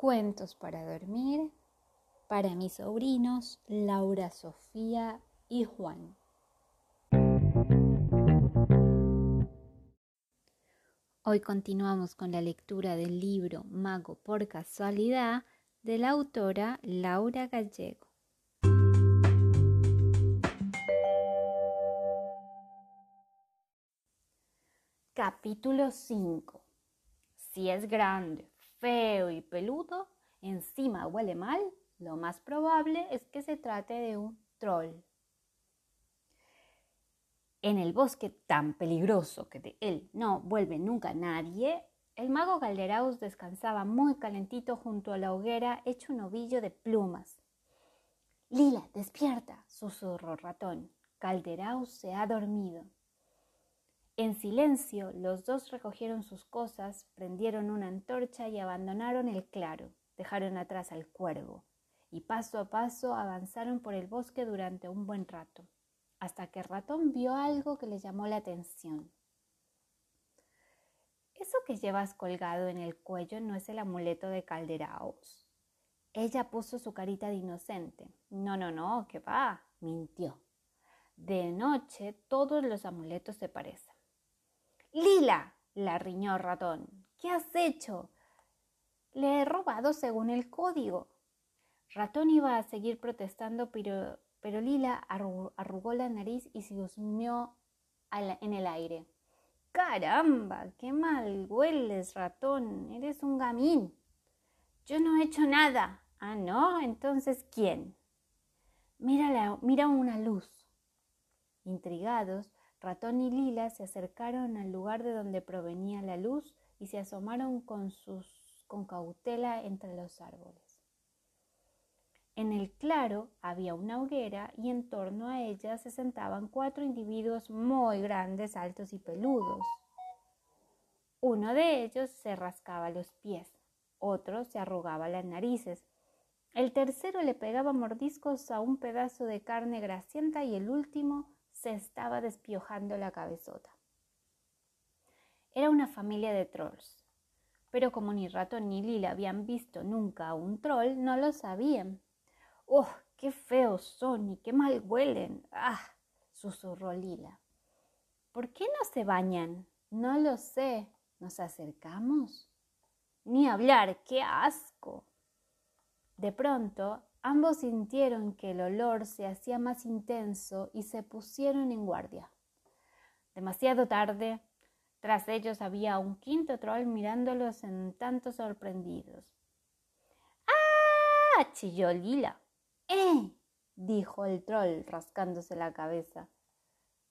Cuentos para dormir para mis sobrinos Laura, Sofía y Juan. Hoy continuamos con la lectura del libro Mago por casualidad de la autora Laura Gallego. Capítulo 5. Si es grande, feo y peludo, encima huele mal, lo más probable es que se trate de un troll. En el bosque tan peligroso que de él no vuelve nunca nadie, el mago Calderaus descansaba muy calentito junto a la hoguera hecho un ovillo de plumas. Lila, despierta, susurró ratón. Calderaus se ha dormido. En silencio, los dos recogieron sus cosas, prendieron una antorcha y abandonaron el claro. Dejaron atrás al cuervo y paso a paso avanzaron por el bosque durante un buen rato, hasta que el ratón vio algo que le llamó la atención. Eso que llevas colgado en el cuello no es el amuleto de Calderaos. Ella puso su carita de inocente. No, no, no, que va, mintió. De noche todos los amuletos se parecen. Lila, la riñó ratón. ¿Qué has hecho? Le he robado según el código. Ratón iba a seguir protestando, pero, pero Lila arrugó la nariz y se husmeó en el aire. Caramba, qué mal hueles, ratón. Eres un gamín. Yo no he hecho nada. Ah, no. Entonces, ¿quién? Mira, mira una luz. Intrigados, Ratón y Lila se acercaron al lugar de donde provenía la luz y se asomaron con, sus, con cautela entre los árboles. En el claro había una hoguera y en torno a ella se sentaban cuatro individuos muy grandes, altos y peludos. Uno de ellos se rascaba los pies, otro se arrugaba las narices, el tercero le pegaba mordiscos a un pedazo de carne grasienta y el último se estaba despiojando la cabezota. Era una familia de trolls, pero como ni Ratón ni Lila habían visto nunca a un troll, no lo sabían. ¡Oh, qué feos son y qué mal huelen! ¡Ah! susurró Lila. ¿Por qué no se bañan? No lo sé. ¿Nos acercamos? Ni hablar, qué asco. De pronto Ambos sintieron que el olor se hacía más intenso y se pusieron en guardia. Demasiado tarde, tras ellos había un quinto troll mirándolos en tanto sorprendidos. ¡Ah! chilló Lila. ¡Eh! dijo el troll rascándose la cabeza.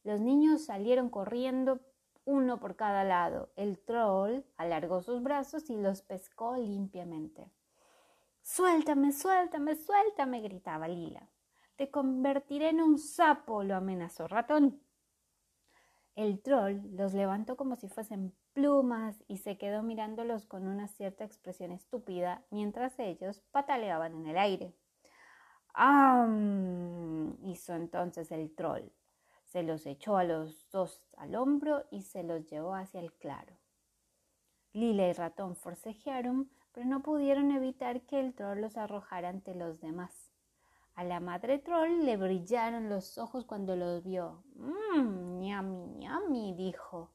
Los niños salieron corriendo uno por cada lado. El troll alargó sus brazos y los pescó limpiamente. Suéltame, suéltame, suéltame, gritaba Lila. Te convertiré en un sapo, lo amenazó Ratón. El troll los levantó como si fuesen plumas y se quedó mirándolos con una cierta expresión estúpida mientras ellos pataleaban en el aire. ¡Ah! hizo entonces el troll. Se los echó a los dos al hombro y se los llevó hacia el claro. Lila y Ratón forcejearon pero no pudieron evitar que el troll los arrojara ante los demás. A la madre troll le brillaron los ojos cuando los vio. Mmm, ñami, ñami, dijo.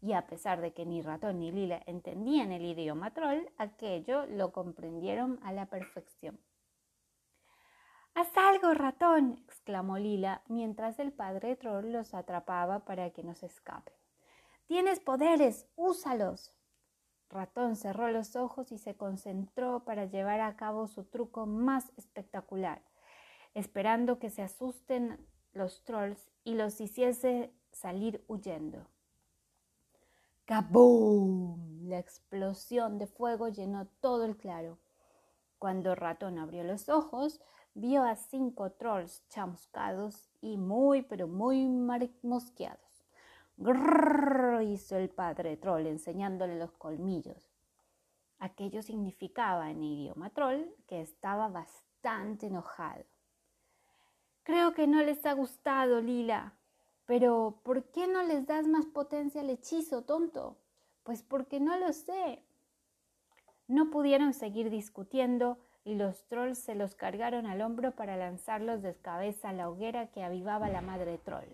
Y a pesar de que ni ratón ni Lila entendían el idioma troll, aquello lo comprendieron a la perfección. ¡Haz algo, ratón! exclamó Lila mientras el padre troll los atrapaba para que no se escapen. Tienes poderes, úsalos. Ratón cerró los ojos y se concentró para llevar a cabo su truco más espectacular, esperando que se asusten los trolls y los hiciese salir huyendo. ¡Kaboom! La explosión de fuego llenó todo el claro. Cuando Ratón abrió los ojos, vio a cinco trolls chamuscados y muy, pero muy mosqueados. Grrr, hizo el padre troll enseñándole los colmillos. Aquello significaba en idioma troll que estaba bastante enojado. Creo que no les ha gustado, Lila. Pero, ¿por qué no les das más potencia al hechizo, tonto? Pues porque no lo sé. No pudieron seguir discutiendo y los trolls se los cargaron al hombro para lanzarlos de cabeza a la hoguera que avivaba la madre troll.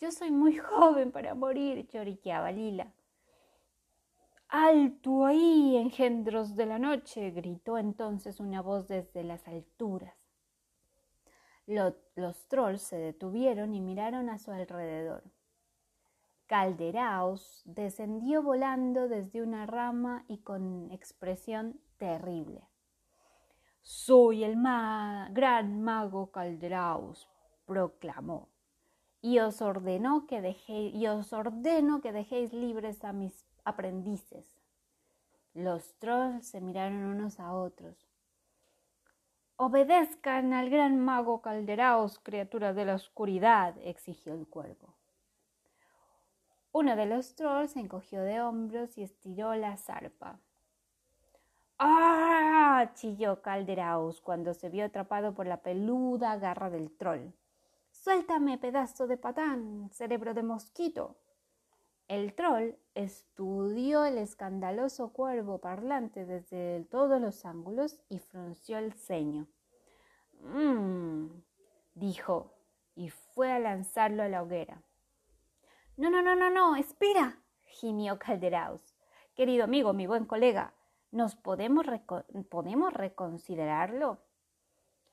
Yo soy muy joven para morir, lloriqueaba Lila. Alto ahí, engendros de la noche, gritó entonces una voz desde las alturas. los trolls se detuvieron y miraron a su alrededor. Calderaos descendió volando desde una rama y con expresión terrible. Soy el gran mago Calderaos, proclamó, y os, ordenó que y os ordeno que dejéis libres a mis aprendices. Los trolls se miraron unos a otros. Obedezcan al gran mago Calderaos, criatura de la oscuridad, exigió el cuervo. Uno de los trolls se encogió de hombros y estiró la zarpa. ¡Ah! chilló Calderaos cuando se vio atrapado por la peluda garra del troll. Suéltame, pedazo de patán, cerebro de mosquito. El troll estudió el escandaloso cuervo parlante desde todos los ángulos y frunció el ceño. Mmm, dijo, y fue a lanzarlo a la hoguera. No, no, no, no, no, espera, gimió Calderaus. Querido amigo, mi buen colega, ¿nos podemos, podemos reconsiderarlo?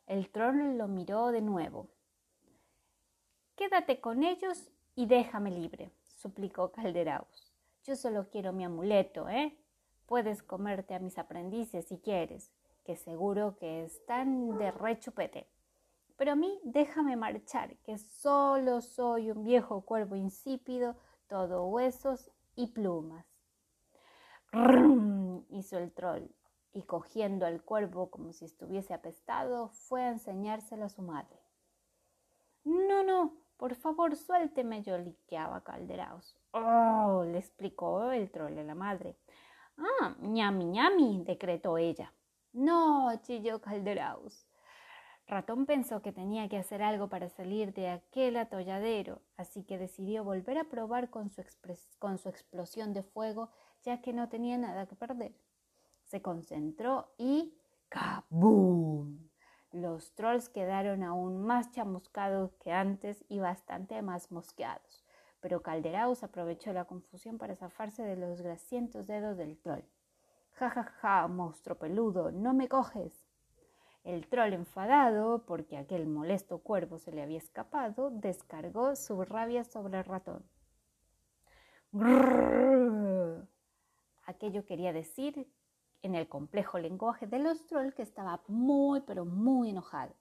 El troll lo miró de nuevo. Quédate con ellos y déjame libre, suplicó Calderaus. Yo solo quiero mi amuleto, ¿eh? Puedes comerte a mis aprendices si quieres, que seguro que están de rechupete. Pero a mí déjame marchar, que solo soy un viejo cuervo insípido, todo huesos y plumas. hizo el troll, y cogiendo al cuervo como si estuviese apestado, fue a enseñárselo a su madre. No, no, por favor, suélteme, lloriqueaba Calderaos. Oh, le explicó el troll a la madre. Ah, ñami, ñami, decretó ella. No, chilló Calderaus. Ratón pensó que tenía que hacer algo para salir de aquel atolladero, así que decidió volver a probar con su, con su explosión de fuego, ya que no tenía nada que perder. Se concentró y ¡kaboom! Los trolls quedaron aún más chamuscados que antes y bastante más mosqueados, pero Calderaus aprovechó la confusión para zafarse de los grasientos dedos del troll. Ja, ja, ja, monstruo peludo, no me coges. El troll enfadado, porque aquel molesto cuervo se le había escapado, descargó su rabia sobre el ratón. Aquello quería decir en el complejo lenguaje de los trolls que estaba muy pero muy enojado.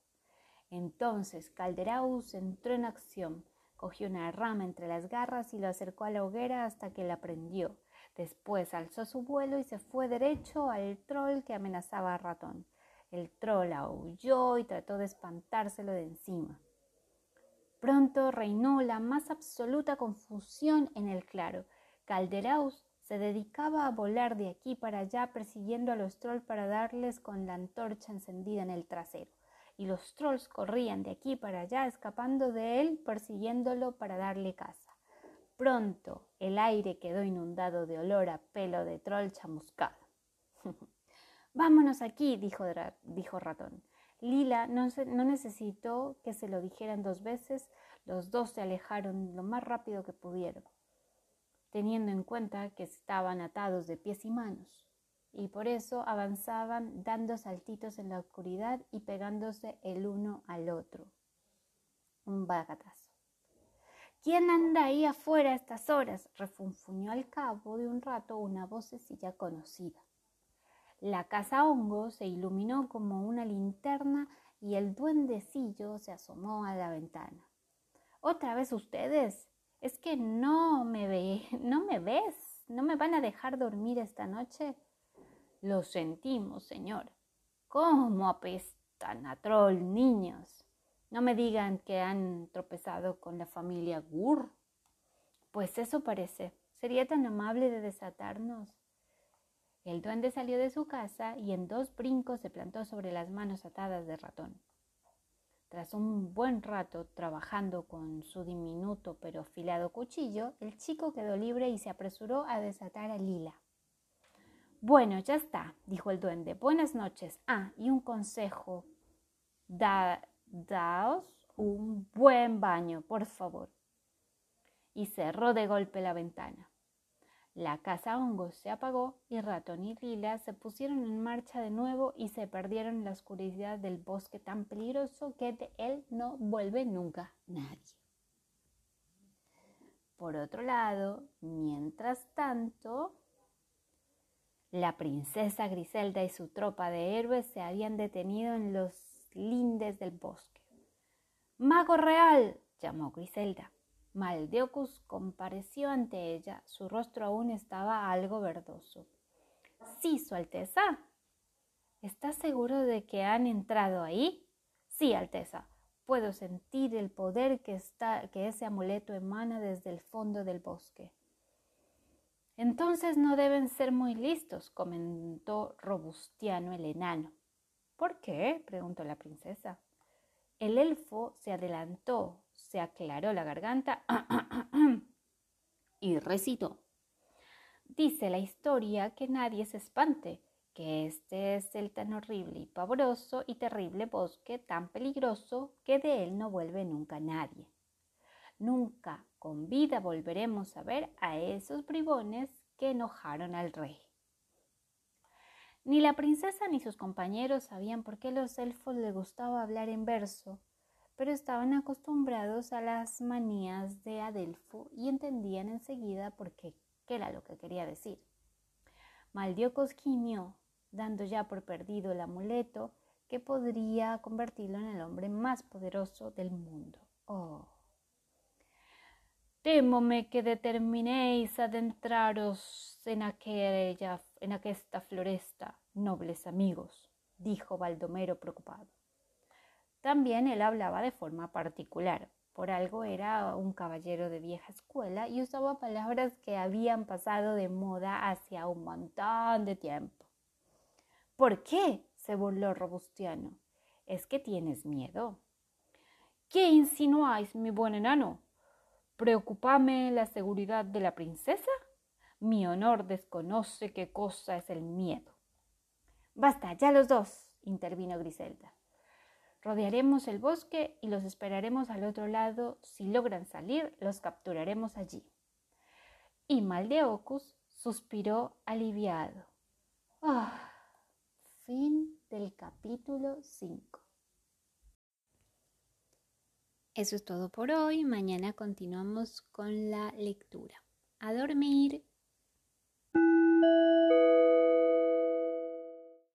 Entonces Calderaus entró en acción, cogió una rama entre las garras y lo acercó a la hoguera hasta que la prendió. Después alzó su vuelo y se fue derecho al troll que amenazaba al ratón. El troll aulló y trató de espantárselo de encima. Pronto reinó la más absoluta confusión en el claro. Calderaus se dedicaba a volar de aquí para allá persiguiendo a los trolls para darles con la antorcha encendida en el trasero. Y los trolls corrían de aquí para allá escapando de él persiguiéndolo para darle caza. Pronto el aire quedó inundado de olor a pelo de troll chamuscado. Vámonos aquí, dijo, Ratón. Lila no, no necesitó que se lo dijeran dos veces, los dos se alejaron lo más rápido que pudieron, teniendo en cuenta que estaban atados de pies y manos, y por eso avanzaban dando saltitos en la oscuridad y pegándose el uno al otro. Un bagatazo. ¿Quién anda ahí afuera a estas horas? refunfuñó al cabo de un rato una vocecilla conocida. La casa hongo se iluminó como una linterna y el duendecillo se asomó a la ventana. ¿Otra vez ustedes? ¿Es que no me ve, no me ves? ¿No me van a dejar dormir esta noche? Lo sentimos, señor. ¿Cómo apestan a troll, niños? No me digan que han tropezado con la familia Gur. Pues eso parece. ¿Sería tan amable de desatarnos? El duende salió de su casa y en dos brincos se plantó sobre las manos atadas de ratón. Tras un buen rato trabajando con su diminuto pero afilado cuchillo, el chico quedó libre y se apresuró a desatar a Lila. Bueno, ya está, dijo el duende. Buenas noches. Ah, y un consejo. Da, daos un buen baño, por favor. Y cerró de golpe la ventana. La casa hongos se apagó y ratón y lila se pusieron en marcha de nuevo y se perdieron en la oscuridad del bosque tan peligroso que de él no vuelve nunca nadie. Por otro lado, mientras tanto, la princesa Griselda y su tropa de héroes se habían detenido en los lindes del bosque. Mago real, llamó Griselda. Maldeocus compareció ante ella. Su rostro aún estaba algo verdoso. Sí, Su Alteza. ¿Estás seguro de que han entrado ahí? Sí, Alteza. Puedo sentir el poder que, está, que ese amuleto emana desde el fondo del bosque. Entonces no deben ser muy listos, comentó Robustiano el enano. ¿Por qué? preguntó la princesa. El elfo se adelantó, aclaró la garganta y recitó. Dice la historia que nadie se espante, que este es el tan horrible y pavoroso y terrible bosque tan peligroso que de él no vuelve nunca nadie. Nunca con vida volveremos a ver a esos bribones que enojaron al rey. Ni la princesa ni sus compañeros sabían por qué los elfos les gustaba hablar en verso, pero estaban acostumbrados a las manías de Adelfo y entendían enseguida por qué, qué era lo que quería decir. Maldiocos gimió, dando ya por perdido el amuleto que podría convertirlo en el hombre más poderoso del mundo. Oh. Témome que determinéis adentraros en aquella, en aquesta floresta, nobles amigos, dijo Baldomero preocupado. También él hablaba de forma particular, por algo era un caballero de vieja escuela y usaba palabras que habían pasado de moda hacia un montón de tiempo. ¿Por qué? se burló Robustiano. ¿Es que tienes miedo? ¿Qué insinuáis, mi buen enano? ¿Preocupame la seguridad de la princesa? Mi honor desconoce qué cosa es el miedo. Basta, ya los dos, intervino Griselda. Rodearemos el bosque y los esperaremos al otro lado. Si logran salir, los capturaremos allí. Y Maldeocus suspiró aliviado. Ah, fin del capítulo 5. Eso es todo por hoy. Mañana continuamos con la lectura. A dormir.